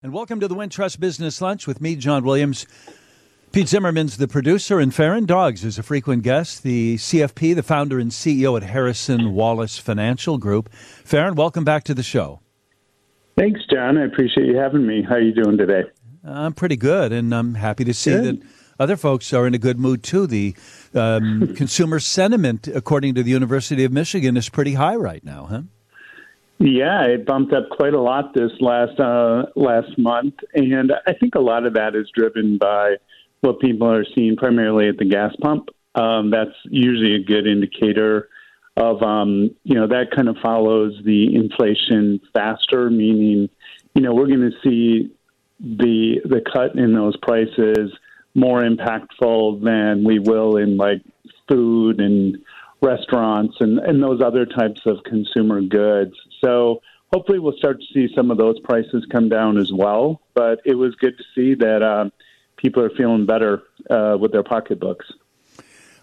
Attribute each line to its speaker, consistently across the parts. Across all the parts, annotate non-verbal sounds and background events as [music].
Speaker 1: And welcome to the Wintrust Business Lunch with me, John Williams. Pete Zimmerman's the producer, and Faron Daugs is a frequent guest, the CFP, the founder and CEO at Harrison Wallace Financial Group. Faron, welcome back to the show.
Speaker 2: Thanks, John. I appreciate you having me. How are you doing today?
Speaker 1: I'm pretty good, and I'm happy to see good. that other folks are in a good mood too. The um, [laughs] consumer sentiment, according to the University of Michigan, is pretty high right now, huh?
Speaker 2: Yeah, it bumped up quite a lot this last uh, last month, and I think a lot of that is driven by what people are seeing primarily at the gas pump. Um, that's usually a good indicator of um, you know that kind of follows the inflation faster, meaning you know we're going to see the the cut in those prices more impactful than we will in like food and restaurants and, and those other types of consumer goods. So hopefully we'll start to see some of those prices come down as well. But it was good to see that uh, people are feeling better uh, with their pocketbooks.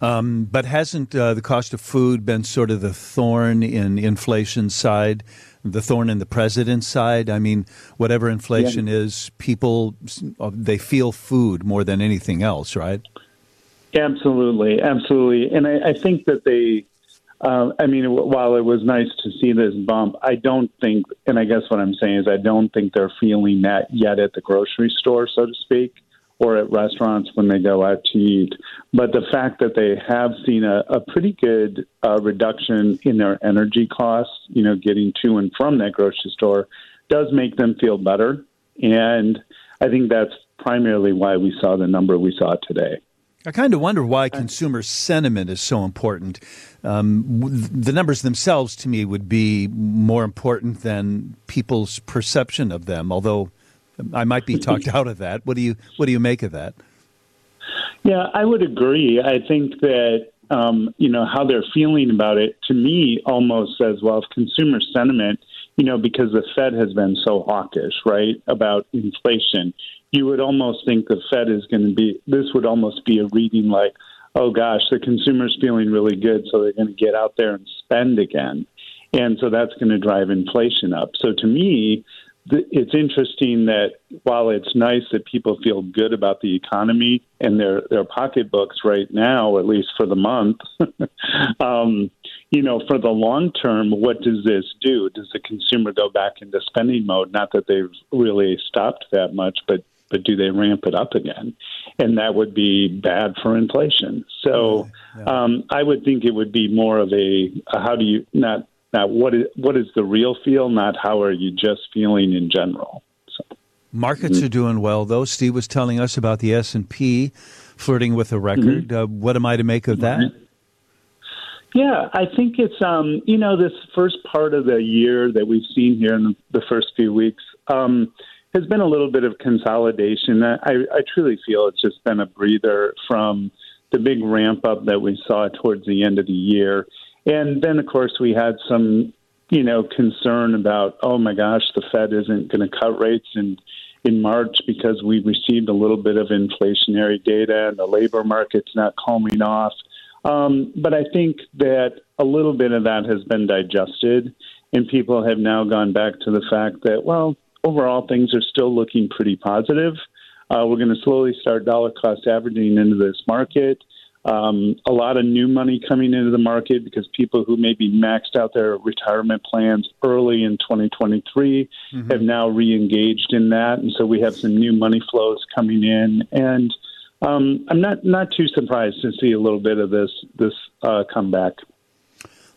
Speaker 1: Um, but hasn't uh, the cost of food been sort of the thorn in inflation side, the thorn in the president's side? I mean, whatever inflation yeah. is, people they feel food more than anything else, right?
Speaker 2: Absolutely, absolutely, and I, I think that they. Uh, I mean, while it was nice to see this bump, I don't think, and I guess what I'm saying is, I don't think they're feeling that yet at the grocery store, so to speak, or at restaurants when they go out to eat. But the fact that they have seen a, a pretty good uh, reduction in their energy costs, you know, getting to and from that grocery store, does make them feel better. And I think that's primarily why we saw the number we saw today.
Speaker 1: I kind of wonder why consumer sentiment is so important. Um, the numbers themselves, to me, would be more important than people's perception of them. Although I might be [laughs] talked out of that. What do you What do you make of that?
Speaker 2: Yeah, I would agree. I think that um, you know how they're feeling about it. To me, almost says well, if consumer sentiment, you know, because the Fed has been so hawkish, right, about inflation you would almost think the Fed is going to be, this would almost be a reading like, oh gosh, the consumer's feeling really good, so they're going to get out there and spend again. And so that's going to drive inflation up. So to me, it's interesting that while it's nice that people feel good about the economy and their their pocketbooks right now, at least for the month, [laughs] um, you know, for the long term, what does this do? Does the consumer go back into spending mode? Not that they've really stopped that much, but but do they ramp it up again? And that would be bad for inflation. So yeah. um, I would think it would be more of a, a how do you not not what is what is the real feel, not how are you just feeling in general. So.
Speaker 1: Markets mm-hmm. are doing well, though. Steve was telling us about the S and P flirting with a record. Mm-hmm. Uh, what am I to make of that?
Speaker 2: Yeah, I think it's um, you know this first part of the year that we've seen here in the first few weeks. Um, has been a little bit of consolidation. I, I truly feel it's just been a breather from the big ramp up that we saw towards the end of the year. And then, of course, we had some, you know, concern about, oh my gosh, the Fed isn't going to cut rates in in March because we received a little bit of inflationary data and the labor market's not calming off. Um, but I think that a little bit of that has been digested, and people have now gone back to the fact that, well, overall things are still looking pretty positive. Uh, we're going to slowly start dollar cost averaging into this market. Um, a lot of new money coming into the market because people who maybe maxed out their retirement plans early in 2023 mm-hmm. have now re-engaged in that, and so we have some new money flows coming in. And um, I'm not not too surprised to see a little bit of this this uh, comeback.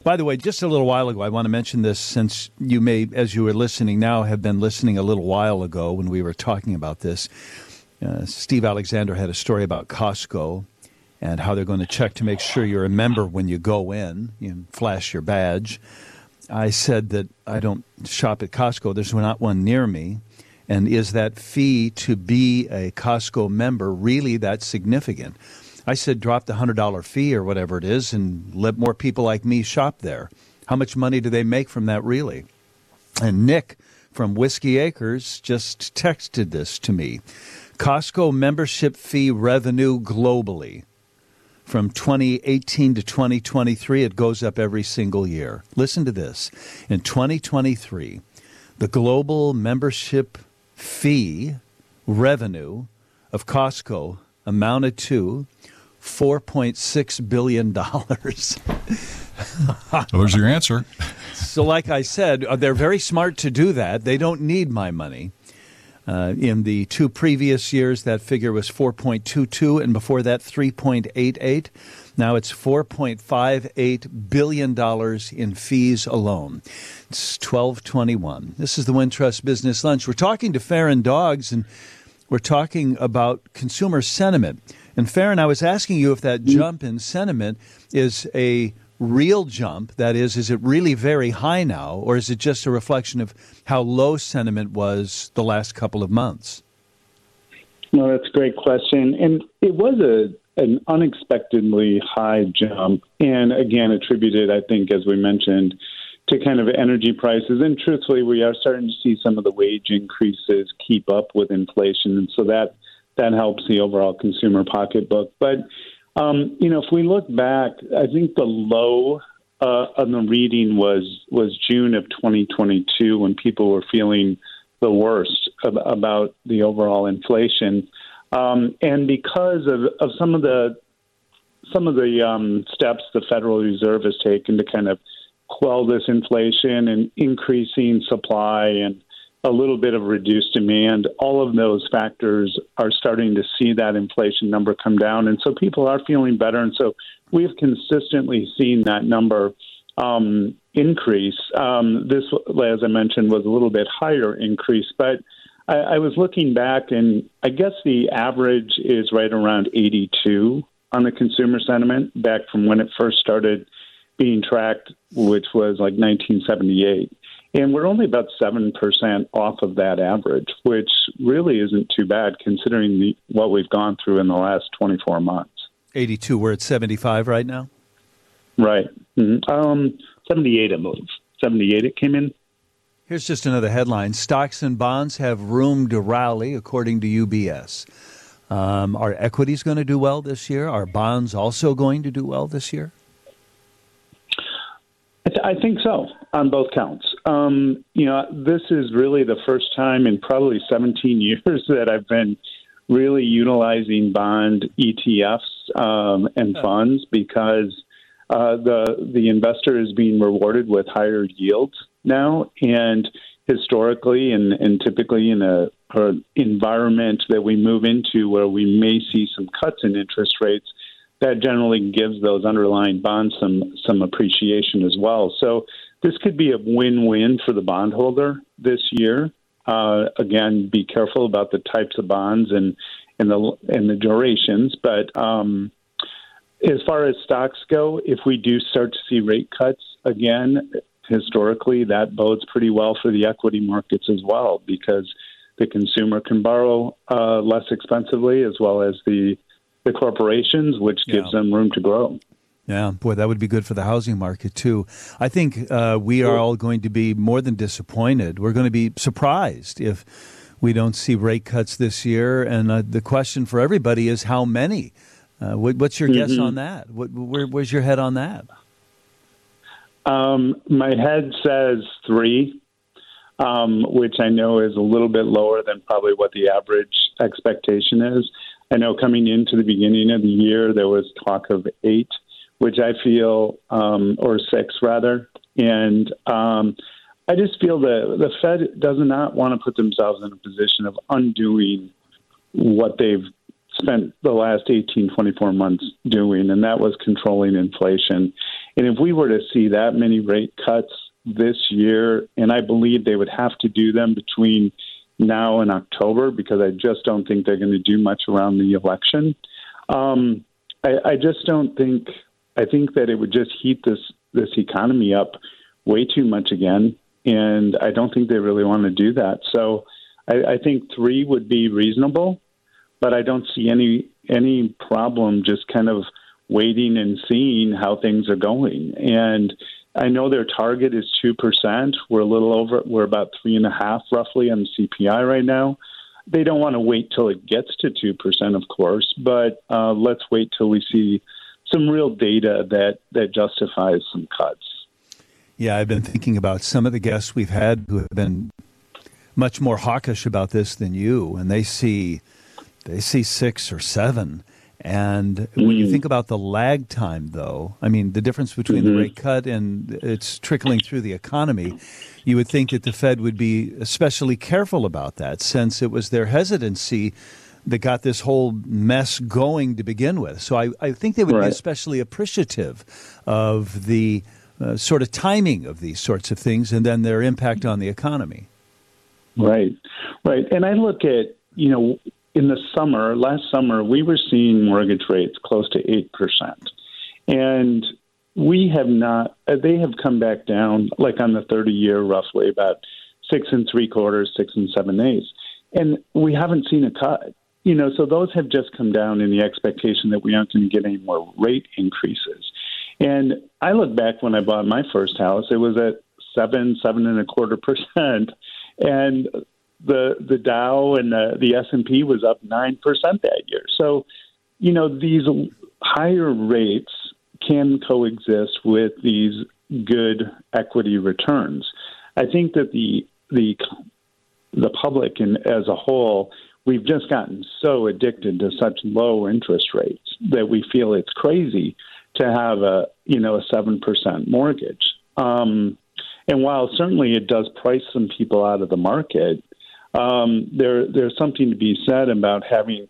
Speaker 1: By the way, just a little while ago, I want to mention this since you may, as you were listening now, have been listening a little while ago when we were talking about this. Uh, Steve Alexander had a story about Costco and how they're going to check to make sure you're a member when you go in. You flash your badge. I said that I don't shop at Costco. There's not one near me. And is that fee to be a Costco member really that significant? I said, drop the $100 fee or whatever it is and let more people like me shop there. How much money do they make from that, really? And Nick from Whiskey Acres just texted this to me Costco membership fee revenue globally. From 2018 to 2023, it goes up every single year. Listen to this. In 2023, the global membership fee revenue of Costco amounted to $4.6 billion. [laughs]
Speaker 3: There's your answer.
Speaker 1: so, like I said, uh, they're very smart to do that. They don't need my money. Uh, in the two previous years, that figure was 4.22, and before that, 3.88. Now it's 4.58 billion dollars in fees alone. It's 1221. This is the Wintrust Business Lunch. We're talking to Faron Daugs, and we're talking about consumer sentiment. And Faron, I was asking you if that mm. jump in sentiment is a real jump? That is, is it really very high now, or is it just a reflection of how low sentiment was the last couple of months?
Speaker 2: No, that's a great question. And it was a an unexpectedly high jump, and again, attributed, I think, as we mentioned, to kind of energy prices. And truthfully, we are starting to see some of the wage increases keep up with inflation, and so that that helps the overall consumer pocketbook. But um, you know, if we look back, I think the low uh, on the reading was was June of 2022 when people were feeling the worst of, about the overall inflation, um, and because of, of some of the some of the um, steps the Federal Reserve has taken to kind of quell this inflation and increasing supply and a little bit of reduced demand. All of those factors are starting to see that inflation number come down. And so people are feeling better. And so we've consistently seen that number um, increase. Um, this, as I mentioned, was a little bit higher increase. But I, I was looking back, and I guess the average is right around 82 on the consumer sentiment back from when it first started being tracked, which was like 1978. And we're only about 7% off of that average, which really isn't too bad considering the, what we've gone through in the last 24 months.
Speaker 1: 82, we're at 75 right now?
Speaker 2: Right. Mm-hmm. Um, 78, I believe. 78 it came in.
Speaker 1: Here's just another headline Stocks and bonds have room to rally, according to UBS. Um, are equities going to do well this year? Are bonds also going to do well this year?
Speaker 2: I, think so on both counts. Um, you know, this is really the first time in probably 17 [laughs] years that I've been really utilizing bond ETFs um, and funds because uh, the the investor is being rewarded with higher yields now, and historically and, and typically in a, a environment that we move into where we may see some cuts in interest rates, that generally gives those underlying bonds some some appreciation as well. So this could be a win-win for the bondholder this year. Uh, again, be careful about the types of bonds and and the and the durations. But um, as far as stocks go, if we do start to see rate cuts again, historically that bodes pretty well for the equity markets as well because the consumer can borrow uh, less expensively as well as the the corporations, which gives yeah. them room to grow.
Speaker 1: Yeah, boy, that would be good for the housing market too. I think uh, we are all going to be more than disappointed. We're going to be surprised if we don't see rate cuts this year. And uh, the question for everybody is how many? Uh, what, what's your mm-hmm. guess on that? What, where, where's your head on that?
Speaker 2: Um, my head says three, um, which I know is a little bit lower than probably what the average expectation is. I know coming into the beginning of the year, there was talk of eight which I feel, um, or six rather. And um, I just feel that the Fed does not want to put themselves in a position of undoing what they've spent the last 18, 24 months doing, and that was controlling inflation. And if we were to see that many rate cuts this year, and I believe they would have to do them between now in October because I just don't think they're going to do much around the election. Um, I, I just don't think I think that it would just heat this this economy up way too much again, and I don't think they really want to do that. So I, I think three would be reasonable, but I don't see any any problem just kind of waiting and seeing how things are going. And I know their target is two percent. We're a little over. We're about three and a half roughly on CPI right now. They don't want to wait till it gets to two percent, of course, but uh, let's wait till we see some real data that that justifies some cuts.
Speaker 1: Yeah, I've been thinking about some of the guests we've had who have been much more hawkish about this than you, and they see they see six or seven. And when you mm. think about the lag time, though, I mean, the difference between mm-hmm. the rate cut and it's trickling through the economy, you would think that the Fed would be especially careful about that since it was their hesitancy that got this whole mess going to begin with. So I, I think they would right. be especially appreciative of the uh, sort of timing of these sorts of things and then their impact on the economy.
Speaker 2: Right, right. And I look at, you know, in the summer, last summer, we were seeing mortgage rates close to 8%. And we have not, uh, they have come back down, like on the 30 year, roughly about six and three quarters, six and seven eighths. And we haven't seen a cut. You know, so those have just come down in the expectation that we aren't going to get any more rate increases. And I look back when I bought my first house, it was at seven, seven and a quarter percent. And the the Dow and the, the S and P was up nine percent that year. So, you know, these higher rates can coexist with these good equity returns. I think that the the the public and as a whole, we've just gotten so addicted to such low interest rates that we feel it's crazy to have a you know a seven percent mortgage. Um, and while certainly it does price some people out of the market, um, there there's something to be said about having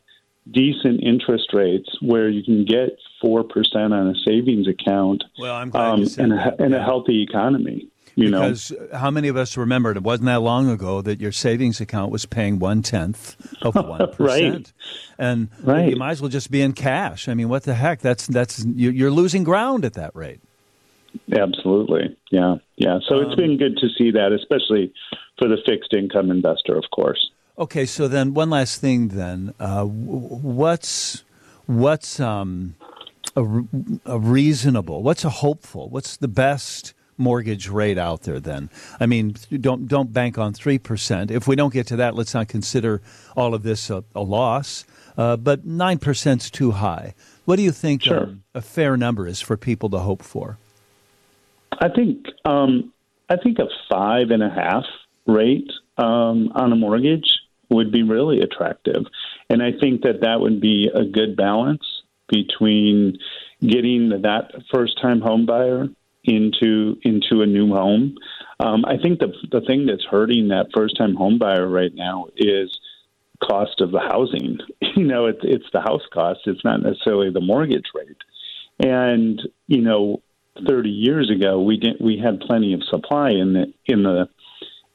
Speaker 2: decent interest rates where you can get four percent on a savings account.
Speaker 1: Well, I'm glad um, you said
Speaker 2: in,
Speaker 1: a,
Speaker 2: in a healthy economy. You
Speaker 1: because know? how many of us remembered it wasn't that long ago that your savings account was paying [laughs] one tenth of one
Speaker 2: right.
Speaker 1: and
Speaker 2: right.
Speaker 1: you might as well just be in cash. I mean, what the heck? That's that's you're losing ground at that rate.
Speaker 2: Absolutely, yeah, yeah. So um, it's been good to see that, especially for the fixed income investor, of course.
Speaker 1: Okay, so then one last thing, then, uh, what's what's um, a, a reasonable, what's a hopeful, what's the best mortgage rate out there? Then, I mean, don't don't bank on three percent. If we don't get to that, let's not consider all of this a, a loss. Uh, but nine percent's too high. What do you think
Speaker 2: sure. um,
Speaker 1: a fair number is for people to hope for?
Speaker 2: I think um, I think a five and a half rate um, on a mortgage would be really attractive, and I think that that would be a good balance between getting that first time home buyer into into a new home. Um, I think the the thing that's hurting that first time home buyer right now is cost of the housing. [laughs] You know, it's it's the house cost. It's not necessarily the mortgage rate. And you know, 30 years ago, we didn't we had plenty of supply in the in the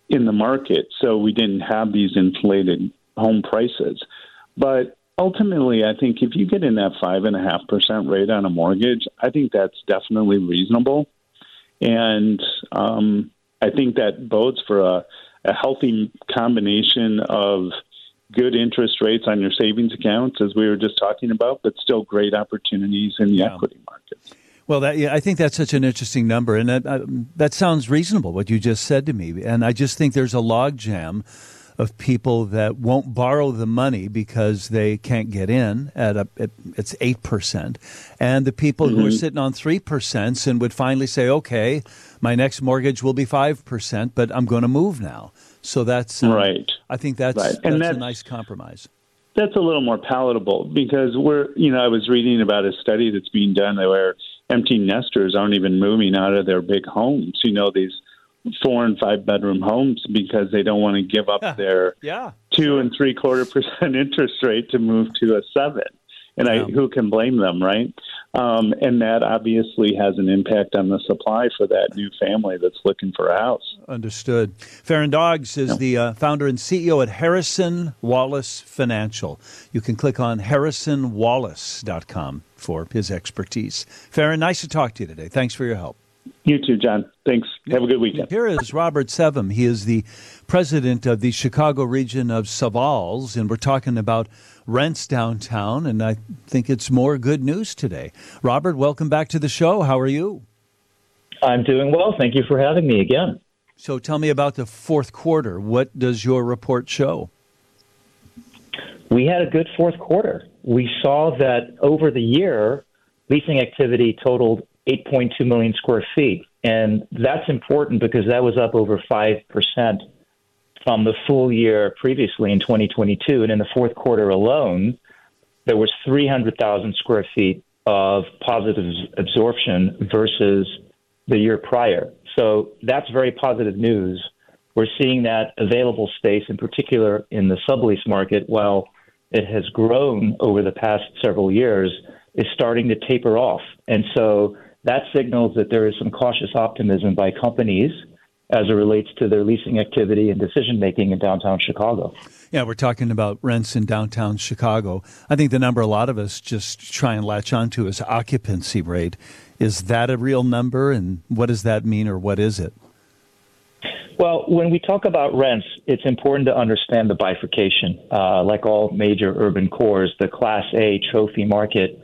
Speaker 2: in the market, so we didn't have these inflated home prices. But ultimately, I think if you get in that five and a half percent rate on a mortgage, I think that's definitely reasonable, and um, I think that bodes for a, a healthy combination of good interest rates on your savings accounts, as we were just talking about, but still great opportunities in the yeah. equity market.
Speaker 1: Well, that, yeah, I think that's such an interesting number, and that, uh, that sounds reasonable. What you just said to me, and I just think there's a logjam of people that won't borrow the money because they can't get in at a at, it's eight percent, and the people mm-hmm. who are mm-hmm. sitting on three percent and would finally say, "Okay, my next mortgage will be five percent, but I'm going to move now." So that's
Speaker 2: um, right.
Speaker 1: I think that's
Speaker 2: right.
Speaker 1: that's, that's a nice compromise
Speaker 2: that's a little more palatable because we're you know I was reading about a study that's being done where empty nesters aren't even moving out of their big homes. You know, these four and five bedroom homes because they don't want to give up their
Speaker 1: yeah,
Speaker 2: two and three quarter percent [laughs] interest rate to move to a seven. And. I, who can blame them, right? Um, and that obviously has an impact on the supply for that new family that's looking for a house.
Speaker 1: Understood. Faron Daugs is yeah. the uh, founder and CEO at Harrison Wallace Financial. You can click on harrisonwallace.com for his expertise. Faron, nice to talk to you today. Thanks for your help.
Speaker 2: You too, John. Thanks. Have a good weekend.
Speaker 1: Here is Robert Sevim. He is the president of the Chicago region of Savills, and we're talking about rents downtown, and I think it's more good news today. Robert, welcome back to the show. How are you?
Speaker 3: I'm doing well. Thank you for having me again.
Speaker 1: So tell me about the fourth quarter. What does your report show?
Speaker 3: We had a good fourth quarter. We saw that over the year, leasing activity totaled 8.2 million square feet. And that's important because that was up over 5% from the full year previously in 2022. And in the fourth quarter alone, there was 300,000 square feet of positive absorption versus the year prior. So that's very positive news. We're seeing that available space, in particular in the sublease market, while it has grown over the past several years, is starting to taper off. And so that signals that there is some cautious optimism by companies as it relates to their leasing activity and decision making in downtown Chicago.
Speaker 1: Yeah, we're talking about rents in downtown Chicago. I think the number a lot of us just try and latch onto is occupancy rate. Is that a real number, and what does that mean, or what is it?
Speaker 3: Well, when we talk about rents, it's important to understand the bifurcation. Uh, like all major urban cores, the Class A trophy market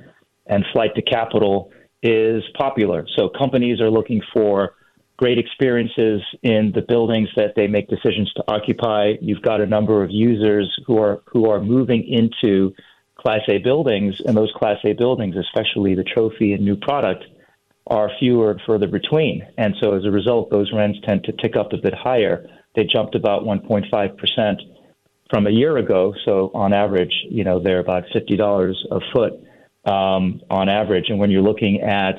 Speaker 3: and flight to capital is popular. So companies are looking for great experiences in the buildings that they make decisions to occupy. You've got a number of users who are who are moving into Class A buildings, and those Class A buildings, especially the trophy and new product, are fewer and further between. And so as a result, those rents tend to tick up a bit higher. They jumped about 1.5 percent from a year ago. So on average, you know, they're about fifty dollars a foot um, on average. And when you're looking at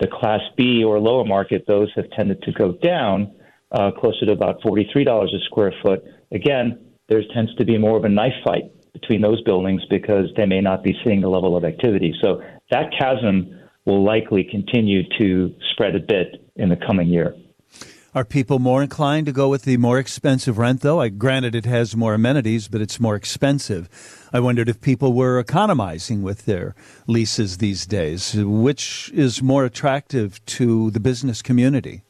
Speaker 3: the Class B or lower market, those have tended to go down uh, closer to about $43 a square foot. Again, there tends to be more of a knife fight between those buildings because they may not be seeing the level of activity. So that chasm will likely continue to spread a bit in the coming year.
Speaker 1: Are people more inclined to go with the more expensive rent, though? I granted it has more amenities, but it's more expensive. I wondered if people were economizing with their leases these days. Which is more attractive to the business community?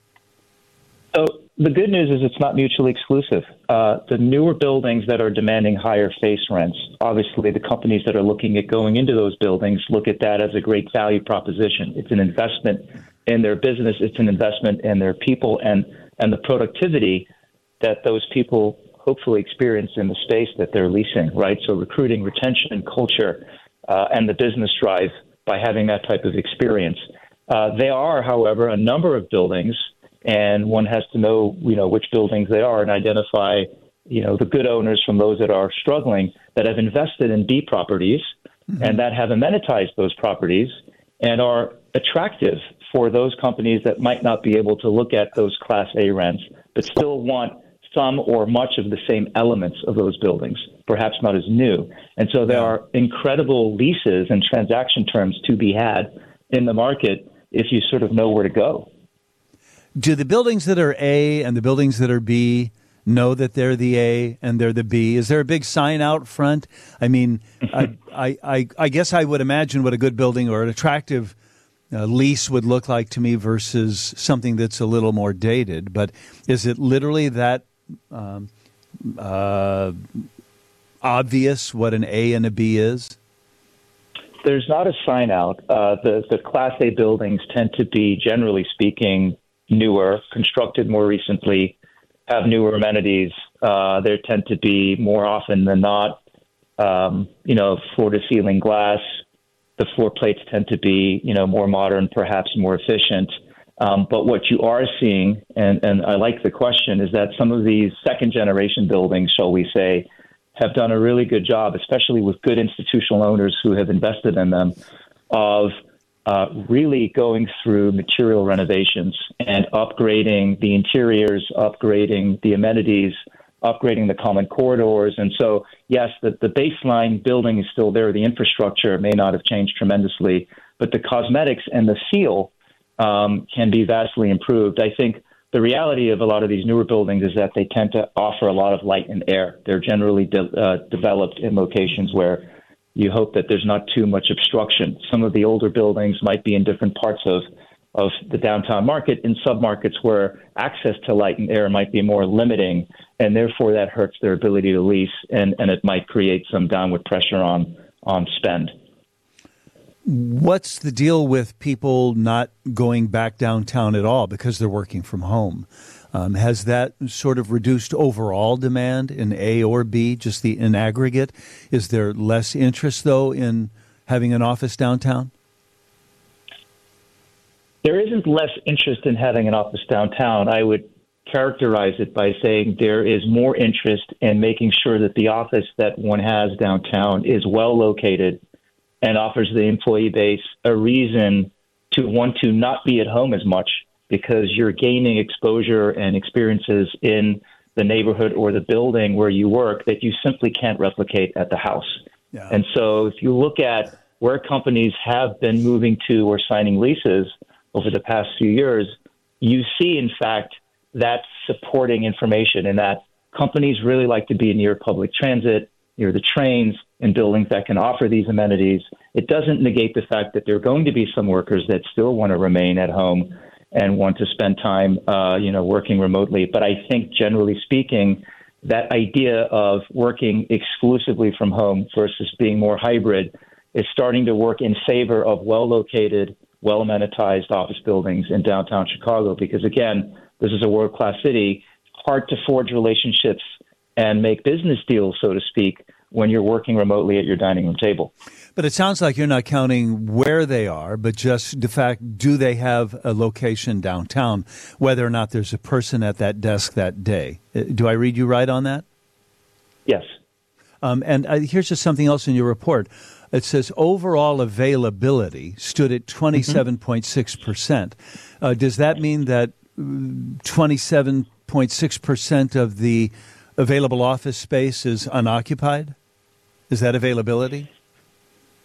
Speaker 3: So the good news is it's not mutually exclusive. Uh, the newer buildings that are demanding higher face rents, obviously the companies that are looking at going into those buildings look at that as a great value proposition. It's an investment in their business. It's an investment in their people and and the productivity that those people hopefully experience in the space that they're leasing. Right. So recruiting, retention, and culture, uh, and the business drive by having that type of experience. Uh, there are, however, a number of buildings, and one has to know, you know, which buildings they are and identify, you know, the good owners from those that are struggling that have invested in B properties mm-hmm. and that have amenitized those properties and are attractive for those companies that might not be able to look at those Class A rents, but still want some or much of the same elements of those buildings, perhaps not as new. And so there are incredible leases and transaction terms to be had in the market if you sort of know where to go.
Speaker 1: Do the buildings that are A and the buildings that are B know that they're the A and they're the B? Is there a big sign out front? I mean, I, [laughs] I, I, I guess I would imagine what a good building or an attractive uh, lease would look like to me versus something that's a little more dated. But is it literally that um, uh, obvious what an A and a B is?
Speaker 3: There's not a sign out. Uh, the the Class A buildings tend to be, generally speaking, newer, constructed more recently, have newer amenities. Uh, there tend to be more often than not, um, you know, floor to ceiling glass, the floor plates tend to be, you know, more modern, perhaps more efficient. Um, but what you are seeing, and, and I like the question, is that some of these second generation buildings, shall we say, have done a really good job, especially with good institutional owners who have invested in them, of uh, really going through material renovations and upgrading the interiors, upgrading the amenities, upgrading the common corridors. And so, yes, the, the baseline building is still there. The infrastructure may not have changed tremendously, but the cosmetics and the feel um, can be vastly improved. I think the reality of a lot of these newer buildings is that they tend to offer a lot of light and air. They're generally de- uh, developed in locations where you hope that there's not too much obstruction. Some of the older buildings might be in different parts of of the downtown market in submarkets where access to light and air might be more limiting, and therefore that hurts their ability to lease, and, and it might create some downward pressure on on spend.
Speaker 1: What's the deal with people not going back downtown at all because they're working from home? Um, has that sort of reduced overall demand in A or B, just the in aggregate? Is there less interest though in having an office downtown?
Speaker 3: there isn't less interest in having an office downtown. I would characterize it by saying there is more interest in making sure that the office that one has downtown is well located and offers the employee base a reason to want to not be at home as much because you're gaining exposure and experiences in the neighborhood or the building where you work that you simply can't replicate at the house. Yeah. And so if you look at where companies have been moving to or signing leases over the past few years, you see, in fact, that supporting information and that companies really like to be near public transit, near the trains, and buildings that can offer these amenities. It doesn't negate the fact that there are going to be some workers that still want to remain at home and want to spend time, uh, you know, working remotely. But I think, generally speaking, that idea of working exclusively from home versus being more hybrid is starting to work in favor of well-located, well-amenitized office buildings in downtown Chicago. Because again, this is a world-class city. Hard to forge relationships and make business deals, so to speak, when you're working remotely at your dining room table.
Speaker 1: But it sounds like you're not counting where they are, but just the fact do they have a location downtown, whether or not there's a person at that desk that day. Uh, do I read you right on that?
Speaker 3: Yes.
Speaker 1: Um, and uh, here's just something else in your report. It says overall availability stood at 27.6%. Mm-hmm. percent uh, does that mean that 27.6% of the available office space is unoccupied? Is that availability?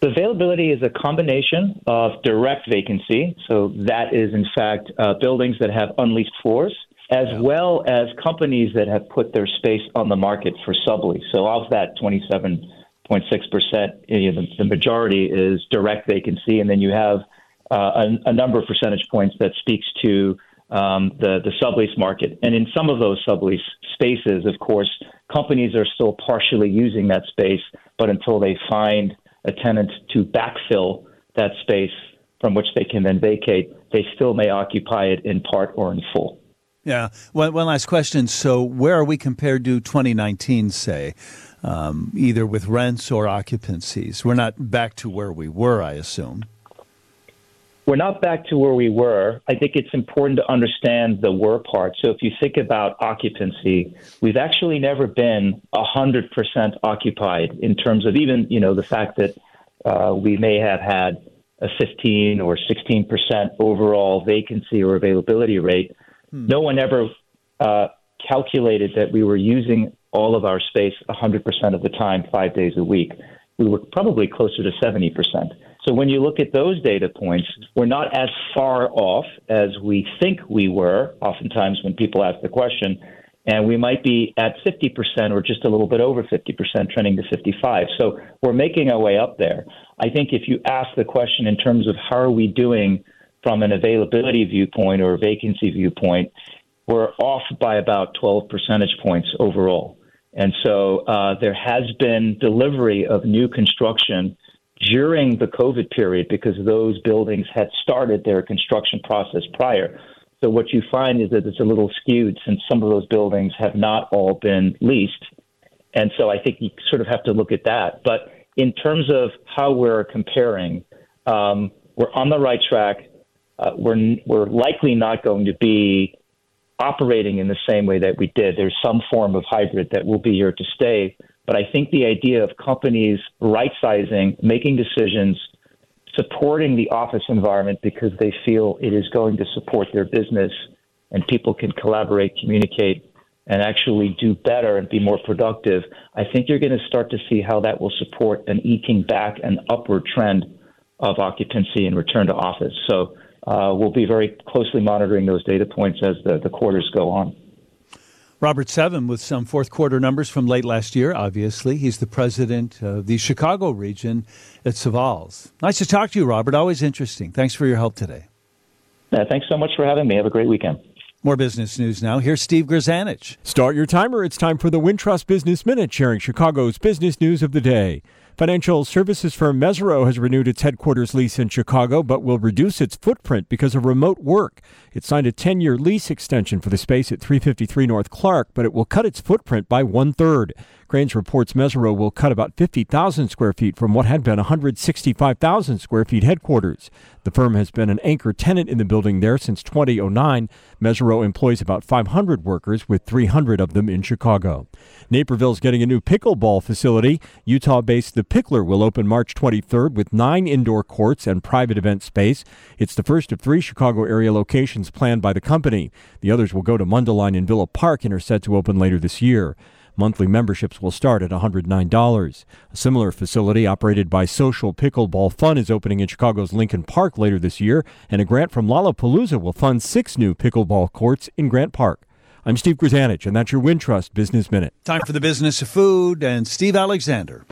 Speaker 3: The availability is a combination of direct vacancy. So that is, in fact, uh, buildings that have unleased floors, as yeah. well as companies that have put their space on the market for sublease. So of that 27.6%, you know, the, the, majority is direct vacancy. And then you have uh, a, a number of percentage points that speaks to um, the, the sublease market. And in some of those sublease spaces, of course, companies are still partially using that space, but until they find a tenant to backfill that space from which they can then vacate, they still may occupy it in part or in full.
Speaker 1: Yeah. One, one last question. So, where are we compared to 2019, say, um, either with rents or occupancies? We're not back to where we were, I assume
Speaker 3: we're not back to where we were. I think it's important to understand the were part. So if you think about occupancy, we've actually never been 100% occupied in terms of even, you know, the fact that uh, we may have had a 15 or 16% overall vacancy or availability rate. Hmm. No one ever uh, calculated that we were using all of our space 100% of the time, five days a week. We were probably closer to 70%. So when you look at those data points, we're not as far off as we think we were, oftentimes when people ask the question. And we might be at 50% or just a little bit over 50%, trending to 55. So we're making our way up there. I think if you ask the question in terms of how are we doing from an availability viewpoint or a vacancy viewpoint, we're off by about 12 percentage points overall. And so uh, there has been delivery of new construction during the COVID period because those buildings had started their construction process prior. So what you find is that it's a little skewed since some of those buildings have not all been leased. And so I think you sort of have to look at that. But in terms of how we're comparing, um, we're on the right track. Uh, we're, we're likely not going to be operating in the same way that we did. There's some form of hybrid that will be here to stay. But I think the idea of companies right sizing, making decisions, supporting the office environment because they feel it is going to support their business and people can collaborate, communicate, and actually do better and be more productive, I think you're going to start to see how that will support an eking back an upward trend of occupancy and return to office. So uh, we'll be very closely monitoring those data points as the, the quarters go on.
Speaker 1: Robert Sevim with some fourth quarter numbers from late last year, obviously. He's the president of the Chicago region at Savills. Nice to talk to you, Robert. Always interesting. Thanks for your help today.
Speaker 3: Uh, thanks so much for having me. Have a great weekend.
Speaker 1: More business news now. Here's Steve Grzanich.
Speaker 4: Start your timer. It's time for the Wintrust Business Minute, sharing Chicago's business news of the day. Financial services firm Mesirow has renewed its headquarters lease in Chicago, but will reduce its footprint because of remote work. It signed a 10 year lease extension for the space at 353 North Clark, but it will cut its footprint by one third. Crain's reports Mesirow will cut about 50,000 square feet from what had been 165,000 square feet headquarters. The firm has been an anchor tenant in the building there since 2009. Mesirow employs about 500 workers, with 300 of them in Chicago. Naperville's getting a new pickleball facility. Utah based The Picklr will open March 23rd with nine indoor courts and private event space. It's the first of three Chicago area locations planned by the company. The others will go to Mundelein and Villa Park and are set to open later this year. Monthly memberships will start at $109. A similar facility operated by Social Pickleball Fun is opening in Chicago's Lincoln Park later this year, and a grant from Lollapalooza will fund six new pickleball courts in Grant Park. I'm Steve Grzanich, and that's your Wintrust Business Minute.
Speaker 1: Time for the business of food and Steve Alexander.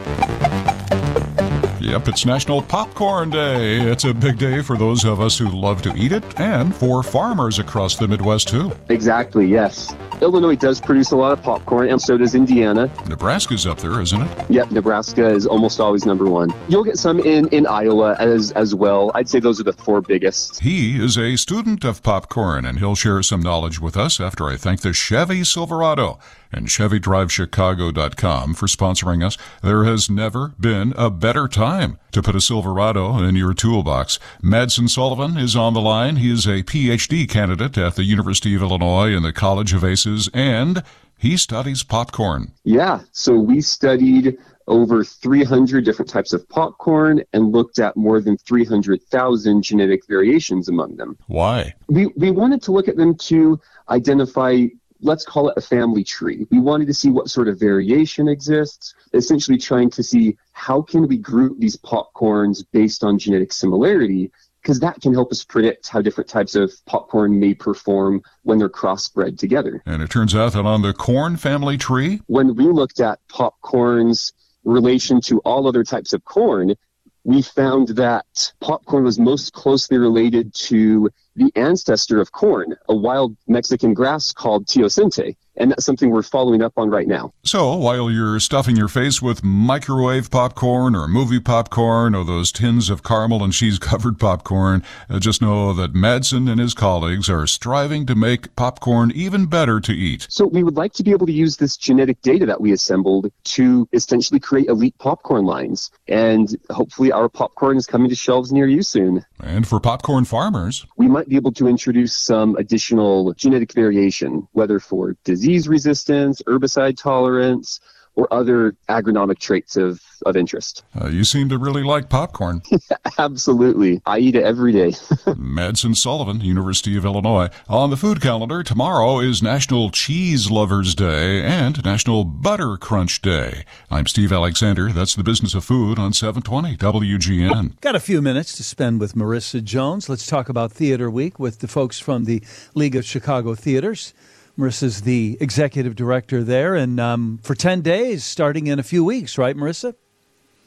Speaker 5: Yep, it's National Popcorn Day. It's a big day for those of us who love to eat it and for farmers across the Midwest, too.
Speaker 6: Exactly, yes. Illinois does produce a lot of popcorn, and so does Indiana.
Speaker 5: Nebraska's up there, isn't it?
Speaker 6: Yep, Nebraska is almost always number one. You'll get some in, in Iowa as, as well. I'd say those are the four biggest.
Speaker 5: He is a student of popcorn, and he'll share some knowledge with us after I thank the Chevy Silverado and ChevyDriveChicago.com for sponsoring us. There has never been a better time to put a Silverado in your toolbox. Madsen Sullivan is on the line. He is a PhD candidate at the University of Illinois in the College of ACES, and he studies popcorn.
Speaker 6: Yeah, so we studied over 300 different types of popcorn and looked at more than 300,000 genetic variations among them.
Speaker 5: Why?
Speaker 6: We, we wanted to look at them to identify let's call it a family tree. We wanted to see what sort of variation exists, essentially trying to see how can we group these popcorns based on genetic similarity because that can help us predict how different types of popcorn may perform when they're crossbred together.
Speaker 5: And it turns out that on the corn family tree,
Speaker 6: when we looked at popcorn's relation to all other types of corn, we found that popcorn was most closely related to the ancestor of corn, a wild Mexican grass called teosinte and that's something we're following up on right now.
Speaker 5: So, while you're stuffing your face with microwave popcorn or movie popcorn or those tins of caramel and cheese [laughs] covered popcorn, uh, just know that Madsen and his colleagues are striving to make popcorn even better to eat.
Speaker 6: So, we would like to be able to use this genetic data that we assembled to essentially create elite popcorn lines. And hopefully, our popcorn is coming to shelves near you soon.
Speaker 5: And for popcorn farmers,
Speaker 6: we might be able to introduce some additional genetic variation, whether for disease disease resistance, herbicide tolerance, or other agronomic traits of, of interest.
Speaker 5: Uh, you seem to really like popcorn. [laughs]
Speaker 6: Absolutely. I eat it every day. [laughs]
Speaker 5: Madsen Sullivan, University of Illinois. On the food calendar, tomorrow is National Cheese Lovers Day and National Butter Crunch Day. I'm Steve Alexander. That's the business of food on 720 WGN.
Speaker 1: Got a few minutes to spend with Marissa Jones. Let's talk about Theater Week with the folks from the League of Chicago Theaters. Marissa's the executive director there, and um, for ten days, starting in a few weeks, right, Marissa?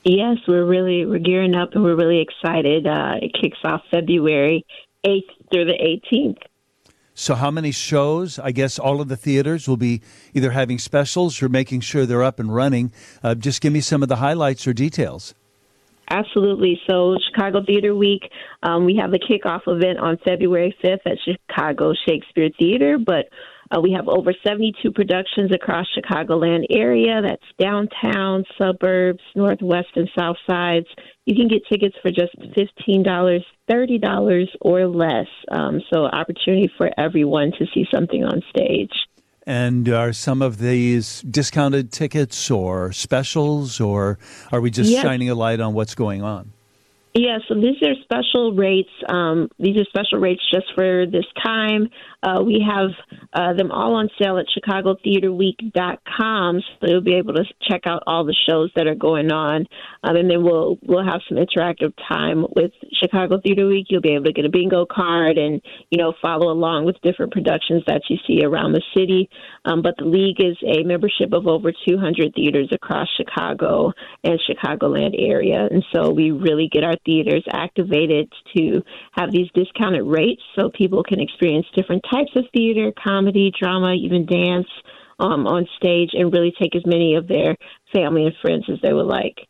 Speaker 7: Yes, we're really we're gearing up, and we're really excited. Uh, it kicks off February eighth through the eighteenth.
Speaker 1: So, how many shows? I guess all of the theaters will be either having specials or making sure they're up and running. Uh, just give me some of the highlights or details.
Speaker 7: Absolutely. So, Chicago Theater Week, um, we have the kickoff event on February 5th at Chicago Shakespeare Theater, but uh, we have over 72 productions across Chicagoland area. That's downtown, suburbs, northwest and south sides. You can get tickets for just $15, $30 or less. Um, so opportunity for everyone to see something on stage.
Speaker 1: And are some of these discounted tickets or specials, or are we just yes. shining a light on what's going on?
Speaker 7: Yeah, so these are special rates. Um, these are special rates just for this time. Uh, we have uh, them all on sale at ChicagoTheaterWeek.com, so you'll be able to check out all the shows that are going on, um, and then we'll we'll have some interactive time with Chicago Theater Week. You'll be able to get a bingo card and you know follow along with different productions that you see around the city. Um, but the league is a membership of over 200 theaters across Chicago and Chicagoland area, and so we really get our theaters activated to have these discounted rates so people can experience different types of theater, comedy, drama, even dance um, on stage, and really take as many of their family and friends as they would like.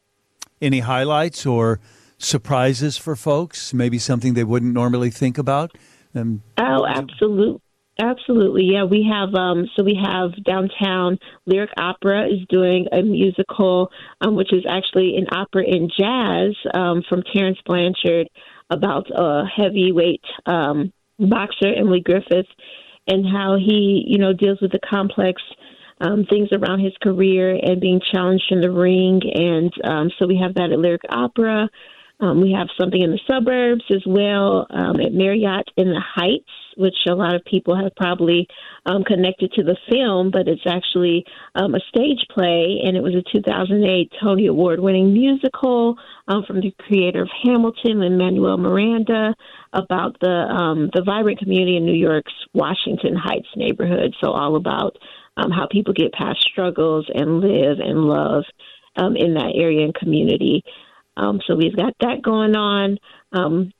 Speaker 1: Any highlights or surprises for folks? Maybe something they wouldn't normally think about?
Speaker 7: Um, oh, absolutely. Absolutely, yeah. We have um, so we have downtown Lyric Opera is doing a musical, um, which is actually an opera in jazz um, from Terence Blanchard about a heavyweight um, boxer Emile Griffith and how he, you know, deals with the complex um, things around his career and being challenged in the ring. And um, so we have that at Lyric Opera. Um, we have something in the suburbs as well um, at Marriott in the Heights, which a lot of people have probably um, connected to the film, but it's actually um, a stage play, and it was a 2008 Tony Award winning musical um, from the creator of Hamilton, Lin Manuel Miranda, about the um, the vibrant community in New York's Washington Heights neighborhood. So all about um, how people get past struggles and live and love um, in that area and community. Um, so we've got that going on. Um,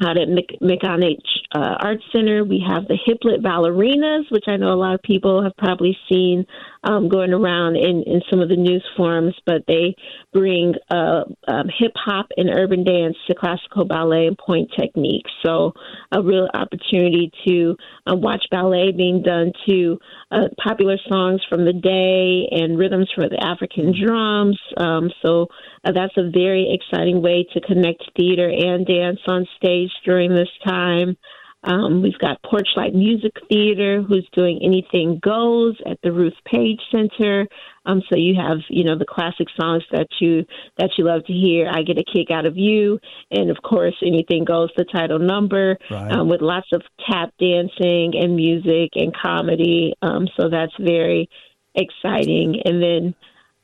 Speaker 7: out at McAninch uh, Arts Center. We have the Hiplet Ballerinas, which I know a lot of people have probably seen um, going around in, in some of the news forums, but they bring uh, um, hip hop and urban dance to classical ballet and pointe techniques. So, a real opportunity to uh, watch ballet being done to uh, popular songs from the day and rhythms for the African drums. Um, so, uh, that's a very exciting way to connect theater and dance on stage during this time. Um, we've got Porchlight Music Theater, who's doing Anything Goes at the Ruth Page Center. Um, so you have, you know, the classic songs that you that you love to hear. I get a kick out of you, and of course, Anything Goes, the title number, right. um, with lots of tap dancing and music and comedy. Um, so that's very exciting. And then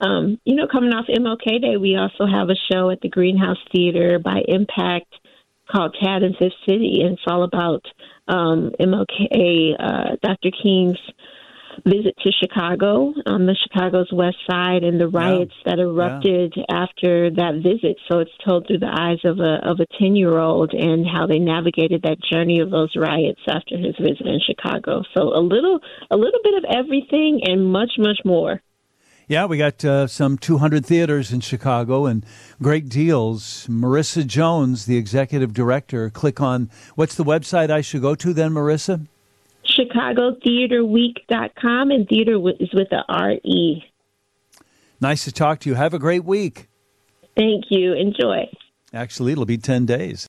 Speaker 7: um, you know, coming off MLK Day, we also have a show at the Greenhouse Theater by Impact called Tad in Fifth City, and it's all about um, MLK, uh, Dr. King's visit to Chicago on the Chicago's west side and the riots yeah. that erupted yeah. after that visit. So it's told through the eyes of a of a ten year old and how they navigated that journey of those riots after his visit in Chicago. So a little a little bit of everything and much much more.
Speaker 1: Yeah, we got uh, some 200 theaters in Chicago and great deals. Marissa Jones, the executive director, click on what's the website I should go to then, Marissa?
Speaker 7: ChicagoTheatreWeek.com, and theater is with a R-E.
Speaker 1: Nice to talk to you. Have a great week.
Speaker 7: Thank you. Enjoy.
Speaker 1: Actually, it'll be 10 days.